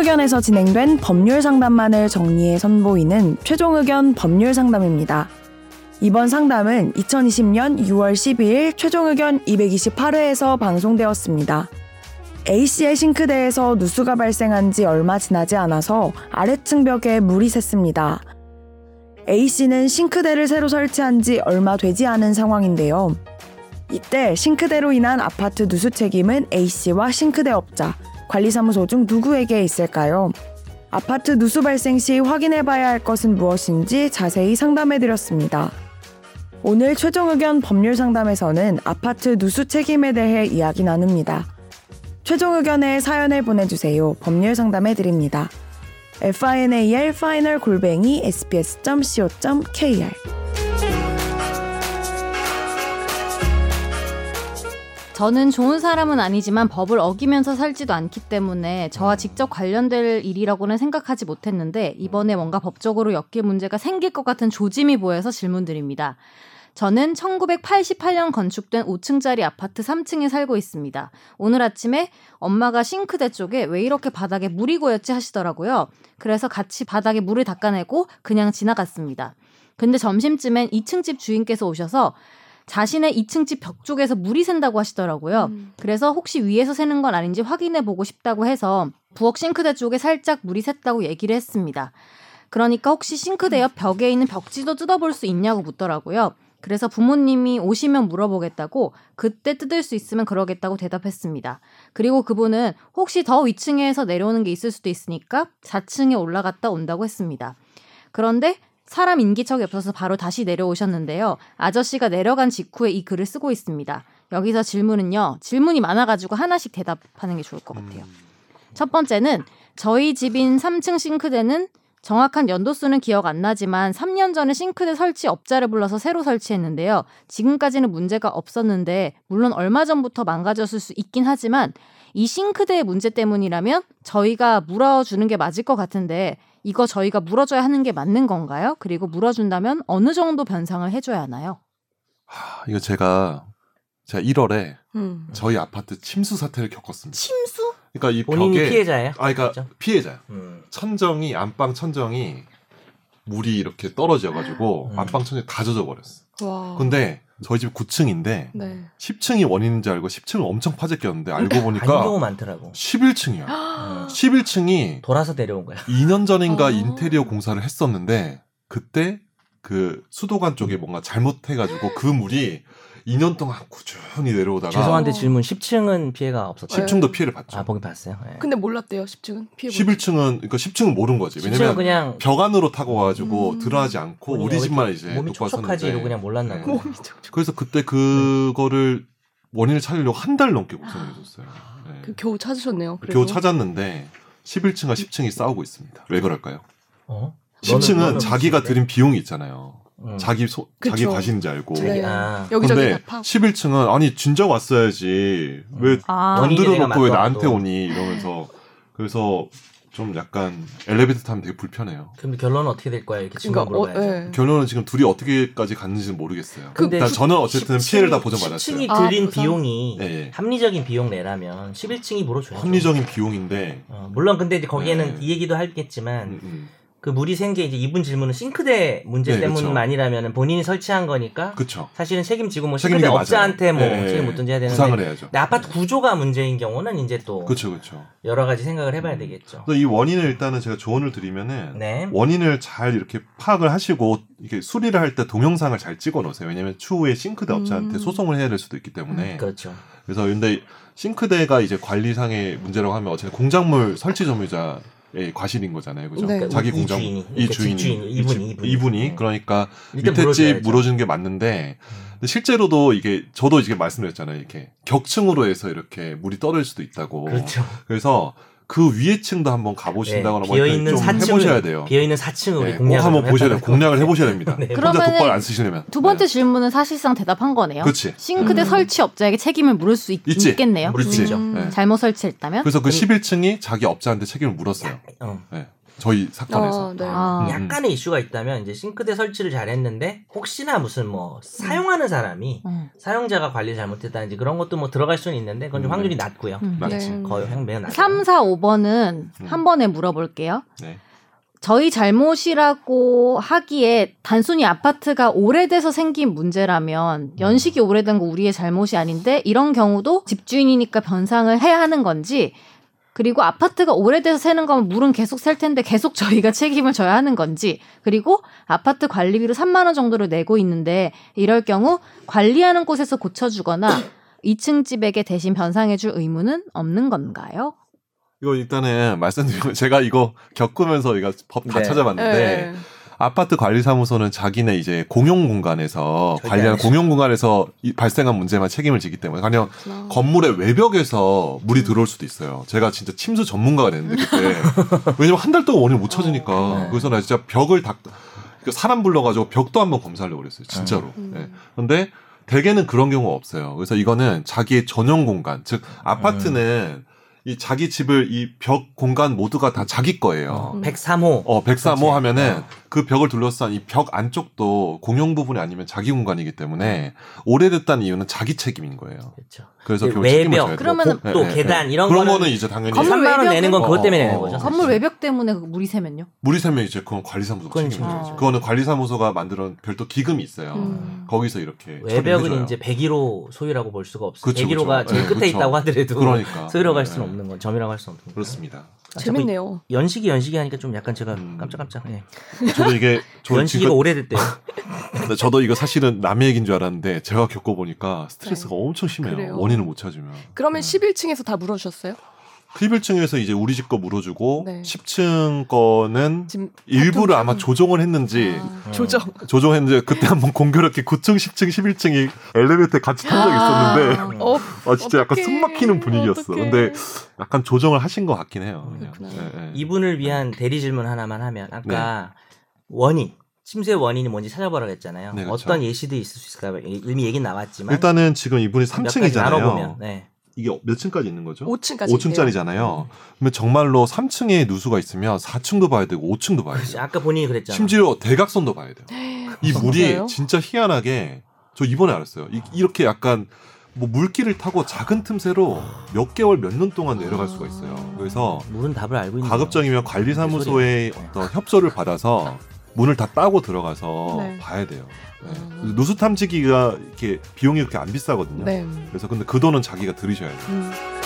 의견에서 진행된 법률 상담만을 정리해 선보이는 최종 의견 법률 상담입니다. 이번 상담은 2020년 6월 12일 최종 의견 228회에서 방송되었습니다. A씨의 싱크대에서 누수가 발생한 지 얼마 지나지 않아서 아래층 벽에 물이 샜습니다. A씨는 싱크대를 새로 설치한 지 얼마 되지 않은 상황인데요. 이때 싱크대로 인한 아파트 누수 책임은 A씨와 싱크대 업자, 관리사무소 중 누구에게 있을까요? 아파트 누수 발생 시 확인해 봐야 할 것은 무엇인지 자세히 상담해 드렸습니다. 오늘 최종 의견 법률 상담에서는 아파트 누수 책임에 대해 이야기 나눕니다. 최종 의견에 사연을 보내주세요. 법률 상담해 드립니다. final final 골뱅이 sbs.co.kr 저는 좋은 사람은 아니지만 법을 어기면서 살지도 않기 때문에 저와 직접 관련될 일이라고는 생각하지 못했는데 이번에 뭔가 법적으로 엮일 문제가 생길 것 같은 조짐이 보여서 질문드립니다. 저는 1988년 건축된 5층짜리 아파트 3층에 살고 있습니다. 오늘 아침에 엄마가 싱크대 쪽에 왜 이렇게 바닥에 물이 고였지 하시더라고요. 그래서 같이 바닥에 물을 닦아내고 그냥 지나갔습니다. 근데 점심쯤엔 2층 집 주인께서 오셔서 자신의 2층 집 벽 쪽에서 물이 샌다고 하시더라고요. 음. 그래서 혹시 위에서 새는 건 아닌지 확인해 보고 싶다고 해서 부엌 싱크대 쪽에 살짝 물이 샜다고 얘기를 했습니다. 그러니까 혹시 싱크대 옆 벽에 있는 벽지도 뜯어볼 수 있냐고 묻더라고요. 그래서 부모님이 오시면 물어보겠다고 그때 뜯을 수 있으면 그러겠다고 대답했습니다. 그리고 그분은 혹시 더 위층에서 내려오는 게 있을 수도 있으니까 4층에 올라갔다 온다고 했습니다. 그런데 사람 인기척이 없어서 바로 다시 내려오셨는데요. 아저씨가 내려간 직후에 이 글을 쓰고 있습니다. 여기서 질문은요. 질문이 많아가지고 하나씩 대답하는 게 좋을 것 같아요. 음. 첫 번째는 저희 집인 3층 싱크대는 정확한 연도수는 기억 안 나지만 3년 전에 싱크대 설치 업자를 불러서 새로 설치했는데요. 지금까지는 문제가 없었는데 물론 얼마 전부터 망가졌을 수 있긴 하지만 이 싱크대의 문제 때문이라면 저희가 물어주는 게 맞을 것 같은데 이거 저희가 물어줘야 하는 게 맞는 건가요? 그리고 물어준다면 어느 정도 변상을 해줘야 하나요? 하, 이거 제가 제가 1월에 음. 저희 아파트 침수 사태를 겪었습니다. 침수? 그러니까 이 본인이 벽에 피해자예요? 아, 그러니까 그렇죠? 피해자요. 음. 천정이 안방 천정이 물이 이렇게 떨어져 가지고 음. 안방 천정이 다 젖어 버렸어. 와. 근데 저희 집 9층인데 네. 10층이 원인인 줄 알고 10층을 엄청 파재 꼈는데 알고 보니까 경우 많더라고. 11층이야. 음. 11층이 돌아서 내려온 거야. 2년 전인가 어. 인테리어 공사를 했었는데 그때 그 수도관 쪽에 뭔가 잘못해가지고 그 물이 2년 동안 꾸준히 내려오다가 죄송한데 질문 10층은 피해가 없었죠. 10층도 피해를 봤죠. 아, 보긴 봤어요. 네. 근데 몰랐대요. 10층은 피해. 11층은 그러니까 10층은 모른 거지. 왜냐면 그냥 벽 안으로 타고 가지고 음... 들어가지 않고 우리 집만 이제 몸이 촉촉하지 그냥 몰랐나 네. 몸이 촉촉. 그래서 그때 그거를 원인을 찾으려고 한 달 넘게 고생을 했었어요. 네. 그 겨우 찾으셨네요. 그래도. 겨우 찾았는데 11층과 10층이 싸우고 있습니다. 왜 그럴까요? 어? 10층은 자기가 들인 비용이 있잖아요. 음. 자기 소, 자기 과신인지 알고. 네. 아. 여기저기 다 11층은 아니 진짜 왔어야지 왜돈 아. 들어놓고 왜 나한테 오니 이러면서 그래서 좀 약간 엘리베이터 타면 되게 불편해요. 그럼 결론은 어떻게 될 거야? 이렇게 그러니까, 물어봐야죠. 어, 네. 결론은 지금 둘이 어떻게까지 갔는지는 모르겠어요. 그, 일단 저는 어쨌든 10층, 피해를 다 보전받았어요. 10층이 들인 아, 비용이 네. 합리적인 비용 내라면 11층이 물어줘야죠. 합리적인 비용인데. 어, 물론 근데 이제 거기에는 네. 이 얘기도 하겠지만 음, 음. 그 물이 샌 게 이제 이분 질문은 싱크대 문제 네, 때문만이라면 본인이 설치한 거니까 그쵸. 사실은 책임지고 뭐 싱크대 업자한테 뭐 네, 책임 묻든지 해야 되는데 부상을 해야죠. 근데 아파트 구조가 문제인 경우는 이제 또 그쵸, 그쵸. 여러 가지 생각을 해봐야 되겠죠. 이 원인을 일단은 제가 조언을 드리면은 네. 원인을 잘 이렇게 파악을 하시고 이게 수리를 할 때 동영상을 잘 찍어 놓으세요. 왜냐면 추후에 싱크대 업자한테 음. 소송을 해야 될 수도 있기 때문에 음, 그렇죠. 그래서 근데 싱크대가 이제 관리상의 문제라고 하면 어쨌든 공작물 설치 점유자 의 과실인 거잖아요, 그죠? 네. 자기 공장 이 그러니까 주인이, 이 주인이 이분, 이분, 이분이 네. 그러니까 밑에 집 물어주는 게 맞는데 근데 실제로도 이게 저도 이게 말씀드렸잖아요, 이렇게 격층으로 해서 이렇게 물이 떨어질 수도 있다고. 그렇죠. 그래서 그 위에 층도 한번 가보신다거나 네, 비어 있는 좀 해보셔야 돼요. 비어 있는 4층을 네, 공략 한번 보셔야 돼요. 공략을 해보셔야 됩니다. 네. 혼자 독발 안 쓰시려면. 두 번째 네. 질문은 사실상 대답한 거네요. 그렇지. 싱크대 음. 설치 업자에게 책임을 물을 수 있, 있지. 겠네요 음. 네. 잘못 설치했다면. 그래서 그 11층이 자기 업자한테 책임을 물었어요. 어. 네. 저희 사건에서. 어, 네. 아. 음. 약간의 이슈가 있다면 이제 싱크대 설치를 잘했는데 혹시나 무슨 뭐 사용하는 사람이 음. 사용자가 관리 잘못했다든지 그런 것도 뭐 들어갈 수는 있는데 그건 좀 음. 확률이 낮고요. 음. 맞지. 네. 거의 한 매우 낮아요. 3, 4, 5번은 음. 한 번에 물어볼게요. 네. 저희 잘못이라고 하기에 단순히 아파트가 오래돼서 생긴 문제라면 연식이 오래된 거 우리의 잘못이 아닌데 이런 경우도 집주인이니까 변상을 해야 하는 건지 그리고 아파트가 오래돼서 새는 거면 물은 계속 셀 텐데 계속 저희가 책임을 져야 하는 건지 그리고 아파트 관리비로 3만 원 정도를 내고 있는데 이럴 경우 관리하는 곳에서 고쳐주거나 2층 집에게 대신 변상해줄 의무는 없는 건가요? 이거 일단은 말씀드리면 제가 이거 겪으면서 이거 법다 네. 찾아봤는데 네. 아파트 관리사무소는 자기네 이제 공용 공간에서 관리하는. 공용 공간에서 이 발생한 문제만 책임을 지기 때문에 가령 그렇구나. 건물의 외벽에서 물이 들어올 수도 있어요. 제가 진짜 침수 전문가가 됐는데 그때 왜냐면 한 달 동안 원인을 못 찾으니까 어, 네. 그래서 나 진짜 벽을 다그 사람 불러가지고 벽도 한번 검사하려고 그랬어요. 진짜로. 음. 네. 근데 대개는 그런 경우가 없어요. 그래서 이거는 자기의 전용 공간, 즉 아파트는 이 자기 집을 이 벽 공간 모두가 다 자기 거예요. 어, 음. 103호. 어, 103호 그치. 하면은 어. 그 벽을 둘러싼 이 벽 안쪽도 공용 부분이 아니면 자기 공간이기 때문에 오래됐다는 이유는 자기 책임인 거예요. 그렇죠. 그래서 그 결국 책임을 외벽, 져야. 그러면은 뭐 복도, 네, 네, 계단 네. 이런 그런 거는 이제 당연히 건물 3만 원 내는 건 그것 어, 때문에 어, 내는 어. 거죠. 사실. 건물 외벽 때문에 그 물이 새면요? 물이 새면 이제 그건 관리사무소 그건 책임이죠. 책임져야죠. 그거는 관리사무소가 만든 별도 기금이 있어요. 음. 거기서 이렇게 외벽은 처리해줘요. 이제 101호 소유라고 볼 수가 없어요. 그쵸, 101호가 그쵸. 제일 네, 끝에 그쵸. 있다고 하더라도 그러니까. 소유라고 할 네. 수는 없는 건 점이라고 할 수는 없는 거 그렇습니다. 재밌네요. 연식이 연식이 하니까 좀 약간 제가 음. 깜짝깜짝. 예. 저도 이게 저 연식이가 지금 오래됐대요. 근데 저도 이거 사실은 남의 얘기인 줄 알았는데 제가 겪어보니까 스트레스가 엄청 심해요. 그래요. 원인을 못 찾으면. 그러면 11층에서 다 물어주셨어요? 11층에서 이제 우리 집 거 물어주고 네. 10층 거는 일부를 아마 음. 조정을 했는지 아, 조정. 조정했는데 그때 한번 공교롭게 9층, 10층, 11층이 엘리베이터에 같이 탄 적이 있었는데 어, 아 진짜 약간 어떡해. 숨 막히는 분위기였어. 어떡해. 근데 약간 조정을 하신 것 같긴 해요. 예. 이분을 위한 대리 질문 하나만 하면 네. 아까 원인 침수의 원인이 뭔지 찾아보라고 했잖아요. 네, 그렇죠. 어떤 예시들이 있을 수 있을까요? 이미 얘기 나왔지만 일단은 지금 이분이 몇 가지 3층이잖아요. 나눠보면 네. 이게 몇 층까지 있는 거죠? 5층까지. 5층짜리잖아요. 그러면 정말로 3층에 누수가 있으면 4층도 봐야 되고 5층도 봐야. 돼요. 아까 본인이 그랬잖아. 심지어 대각선도 봐야 돼요. 이 물이? 진짜 희한하게 저 이번에 알았어요. 이, 이렇게 약간 뭐 물길을 타고 작은 틈새로 몇 개월 몇 년 동안 내려갈 수가 있어요. 그래서 물은 답을 알고 있는 가급적이면 관리사무소의 소리야. 어떤 협조를 받아서 문을 다 따고 들어가서 네. 봐야 돼요. 네. 음. 누수 탐지기가 이렇게 비용이 그렇게 안 비싸거든요. 네. 그래서 근데 그 돈은 자기가 들이셔야 돼요. 음.